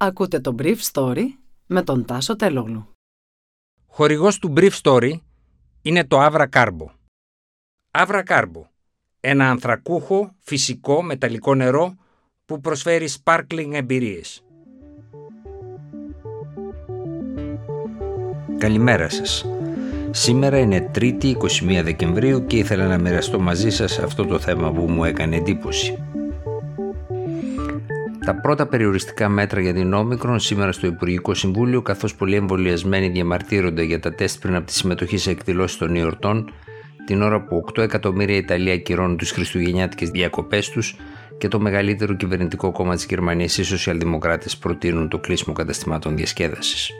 Ακούτε το Brief Story με τον Τάσο Τελόγλου. Χορηγός του Brief Story είναι το Avra Carbo. Avra Carbo, ένα ανθρακούχο, φυσικό, μεταλλικό νερό που προσφέρει sparkling εμπειρίες. Καλημέρα σας. Σήμερα είναι 3η 21 Δεκεμβρίου και ήθελα να μοιραστώ μαζί σας αυτό το θέμα που μου έκανε εντύπωση. Τα πρώτα περιοριστικά μέτρα για την όμικρον σήμερα στο Υπουργικό Συμβούλιο, καθώς πολλοί εμβολιασμένοι διαμαρτύρονται για τα τεστ πριν από τη συμμετοχή σε εκδηλώσεις των εορτών, την ώρα που 8 εκατομμύρια Ιταλία ακυρώνουν τι Χριστουγεννιάτικες διακοπές τους και το μεγαλύτερο κυβερνητικό κόμμα της Γερμανίας, οι Σοσιαλδημοκράτες, προτείνουν το κλείσιμο καταστημάτων διασκέδασης.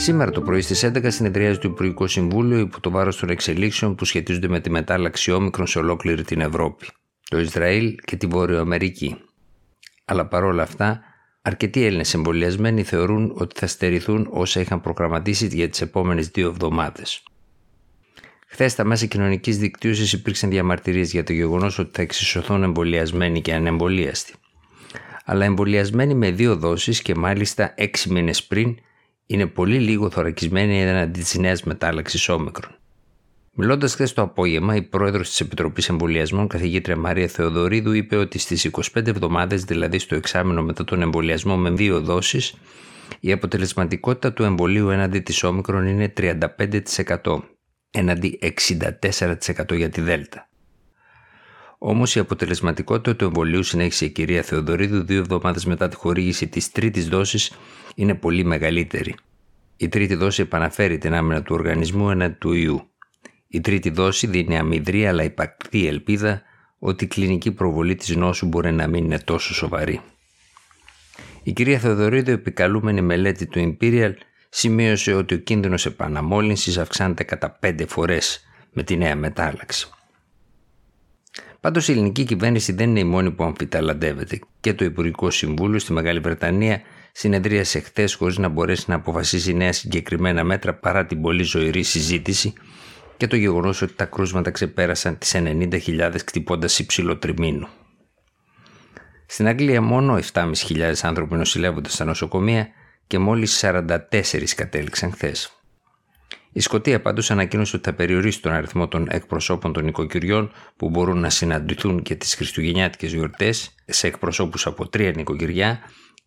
Σήμερα το πρωί στις 11 συνεδριάζει το Υπουργικό Συμβούλιο υπό το βάρος των εξελίξεων που σχετίζονται με τη μετάλλαξη όμικρον σε ολόκληρη την Ευρώπη, το Ισραήλ και τη Βόρειο Αμερική. Αλλά παρόλα αυτά, αρκετοί Έλληνες εμβολιασμένοι θεωρούν ότι θα στερηθούν όσα είχαν προγραμματίσει για τις επόμενες δύο εβδομάδες. Χθες στα μέσα κοινωνικής δικτύωσης υπήρξαν διαμαρτυρίες για το γεγονός ότι θα εξισωθούν εμβολιασμένοι και ανεμβολίαστοι. Αλλά εμβολιασμένοι με δύο δόσεις και μάλιστα έξι μήνες πριν είναι πολύ λίγο θωρακισμένη έναντι της νέας μετάλλαξης όμικρον. Μιλώντας χθες το απόγευμα, η πρόεδρος της Επιτροπής Εμβολιασμών, καθηγήτρια Μαρία Θεοδωρίδου, είπε ότι στις 25 εβδομάδες, δηλαδή στο εξάμεινο μετά τον εμβολιασμό με δύο δόσεις, η αποτελεσματικότητα του εμβολίου έναντι της όμικρον είναι 35%, έναντι 64% για τη Δέλτα. Όμως η αποτελεσματικότητα του εμβολίου, συνέχισε η κυρία Θεοδωρίδου δύο εβδομάδες μετά τη χορήγηση της τρίτης δόσης, είναι πολύ μεγαλύτερη. Η τρίτη δόση επαναφέρει την άμυνα του οργανισμού έναντι του ιού. Η τρίτη δόση δίνει αμυδρή αλλά υπαρκτή ελπίδα ότι η κλινική προβολή της νόσου μπορεί να μην είναι τόσο σοβαρή. Η κυρία Θεοδωρίδου, επικαλούμενη μελέτη του Imperial, σημείωσε ότι ο κίνδυνος επαναμόλυνσης αυξάνεται κατά πέντε φορές με τη νέα μετάλλαξη. Πάντως η ελληνική κυβέρνηση δεν είναι η μόνη που αμφιταλαντεύεται και το Υπουργικό Συμβούλιο στη Μεγάλη Βρετανία συνεδρίασε χθες χωρίς να μπορέσει να αποφασίσει νέα συγκεκριμένα μέτρα παρά την πολύ ζωηρή συζήτηση και το γεγονός ότι τα κρούσματα ξεπέρασαν τις 90.000 κτυπώντα υψηλό τριμήνου. Στην Αγγλία μόνο 7.500 άνθρωποι νοσηλεύονται στα νοσοκομεία και μόλις 44 κατέληξαν χθες. Η Σκωτία πάντω ανακοίνωσε ότι θα περιορίσει τον αριθμό των εκπροσώπων των οικοκυριών που μπορούν να συναντηθούν και τις Χριστουγεννιάτικες γιορτές σε εκπροσώπους από τρία νοικοκυριά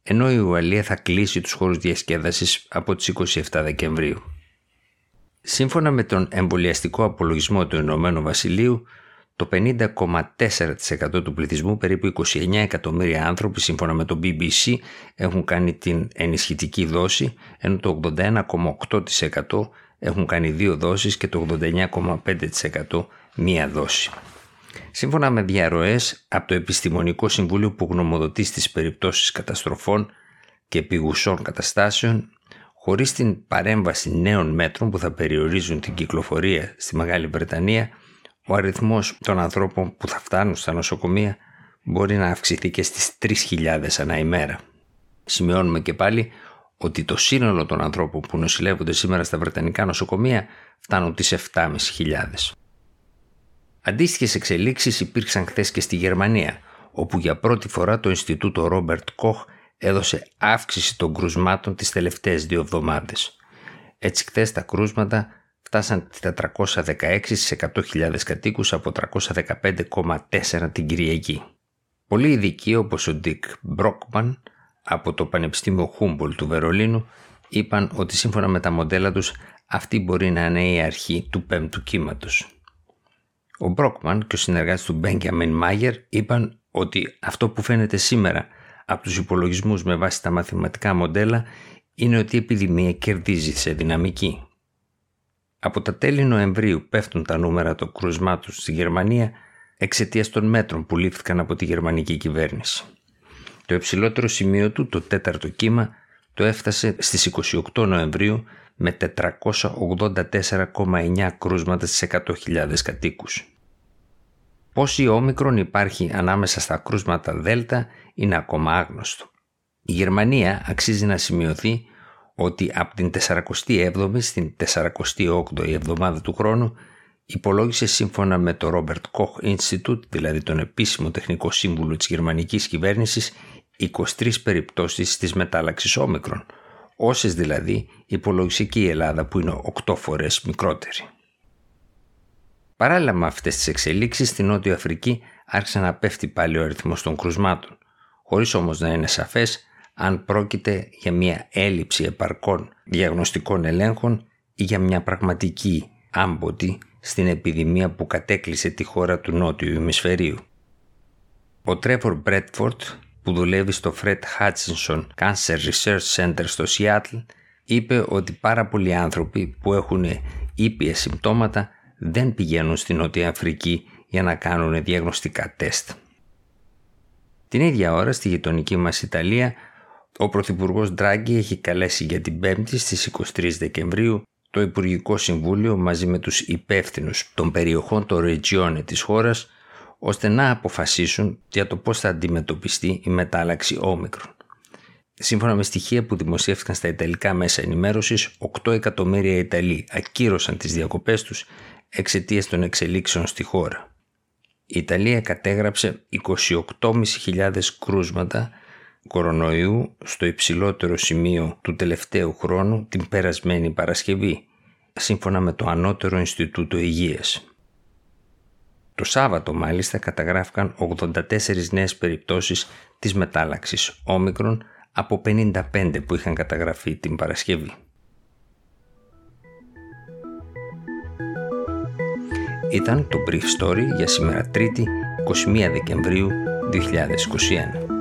ενώ η Ουαλία θα κλείσει τους χώρους διασκέδασης από τις 27 Δεκεμβρίου. Σύμφωνα με τον εμβολιαστικό απολογισμό του Ηνωμένου Βασιλείου, το 50,4% του πληθυσμού, περίπου 29 εκατομμύρια άνθρωποι σύμφωνα με το BBC, έχουν κάνει την ενισχυτική δόση, ενώ το 81,8% έχουν κάνει δύο δόσεις και το 89,5% μία δόση. Σύμφωνα με διαρροές από το Επιστημονικό Συμβούλιο που γνωμοδοτεί στις περιπτώσεις καταστροφών και επιγουσών καταστάσεων, χωρίς την παρέμβαση νέων μέτρων που θα περιορίζουν την κυκλοφορία στη Μεγάλη Βρετανία, ο αριθμός των ανθρώπων που θα φτάνουν στα νοσοκομεία μπορεί να αυξηθεί και στις 3.000 ανά ημέρα. Σημειώνουμε και πάλι ότι το σύνολο των ανθρώπων που νοσηλεύονται σήμερα στα Βρετανικά νοσοκομεία φτάνουν τις 7.500. Αντίστοιχες εξελίξεις υπήρξαν χθες και στη Γερμανία, όπου για πρώτη φορά το Ινστιτούτο Ρόμπερτ Κοχ έδωσε αύξηση των κρουσμάτων τις τελευταίες δύο εβδομάδες. Έτσι χθες τα κρούσματα φτάσαν 416 στις 100.000 κατοίκους από 315,4 την Κυριακή. Πολλοί ειδικοί όπως ο Ντιρκ Μπρόκμαν από το Πανεπιστήμιο Χούμπολτ του Βερολίνου είπαν ότι σύμφωνα με τα μοντέλα τους αυτή μπορεί να είναι η αρχή του πέμπτου κύματος. Ο Μπρόκμαν και ο συνεργάτης του Μπέγκιαμιν Μάγερ είπαν ότι αυτό που φαίνεται σήμερα από τους υπολογισμούς με βάση τα μαθηματικά μοντέλα είναι ότι η επιδημία κερδίζει σε δυναμική. Από τα τέλη Νοεμβρίου πέφτουν τα νούμερα των κρουσμάτων στη Γερμανία εξαιτίας των μέτρων που λήφθηκαν από τη γερμανική κυβέρνηση. Το υψηλότερο σημείο του, το τέταρτο κύμα, το έφτασε στις 28 Νοεμβρίου με 484,9 κρούσματα στις 100.000 κατοίκους. Πώς η όμικρον υπάρχει ανάμεσα στα κρούσματα Δέλτα είναι ακόμα άγνωστο. Η Γερμανία αξίζει να σημειωθεί ότι από την 47η στην 48η εβδομάδα του χρόνου υπολόγισε σύμφωνα με το Robert Koch Institute, δηλαδή τον επίσημο τεχνικό σύμβουλο της γερμανικής κυβέρνησης, 23 περιπτώσεις της μετάλλαξης όμικρον, όσες δηλαδή υπολόγισε και η Ελλάδα που είναι 8 φορές μικρότερη. Παράλληλα με αυτές τις εξελίξεις στην Νότια Αφρική άρχισε να πέφτει πάλι ο αριθμός των κρουσμάτων, χωρίς όμως να είναι σαφές αν πρόκειται για μια έλλειψη επαρκών διαγνωστικών ελέγχων ή για μια πραγματική άμποτη στην επιδημία που κατέκλυσε τη χώρα του νότιου ημισφαιρίου. Ο Τρέφορ Μπρέτφορτ που δουλεύει στο Fred Hutchinson Cancer Research Center στο Seattle είπε ότι πάρα πολλοί άνθρωποι που έχουν ήπια συμπτώματα δεν πηγαίνουν στην Νότια Αφρική για να κάνουν διαγνωστικά τεστ. Την ίδια ώρα στη γειτονική μας Ιταλία ο Πρωθυπουργός Ντράγκη έχει καλέσει για την 5η στις 23 Δεκεμβρίου το Υπουργικό Συμβούλιο μαζί με τους υπεύθυνους των περιοχών των Ρετζιόνε της χώρας ώστε να αποφασίσουν για το πώς θα αντιμετωπιστεί η μετάλλαξη όμικρον. Σύμφωνα με στοιχεία που δημοσιεύτηκαν στα Ιταλικά μέσα ενημέρωσης, 8 εκατομμύρια Ιταλοί ακύρωσαν τις διακοπές τους εξαιτίας των εξελίξεων στη χώρα. Η Ιταλία κατέγραψε 28.500 κρούσματα κορονοϊού στο υψηλότερο σημείο του τελευταίου χρόνου την περασμένη Παρασκευή, σύμφωνα με το Ανώτερο Ινστιτούτο Υγείας. Το Σάββατο μάλιστα καταγράφηκαν 84 νέες περιπτώσεις της μετάλλαξης όμικρον από 55 που είχαν καταγραφεί την Παρασκευή. Ήταν το Brief Story για σήμερα 3η 21 Δεκεμβρίου 2021.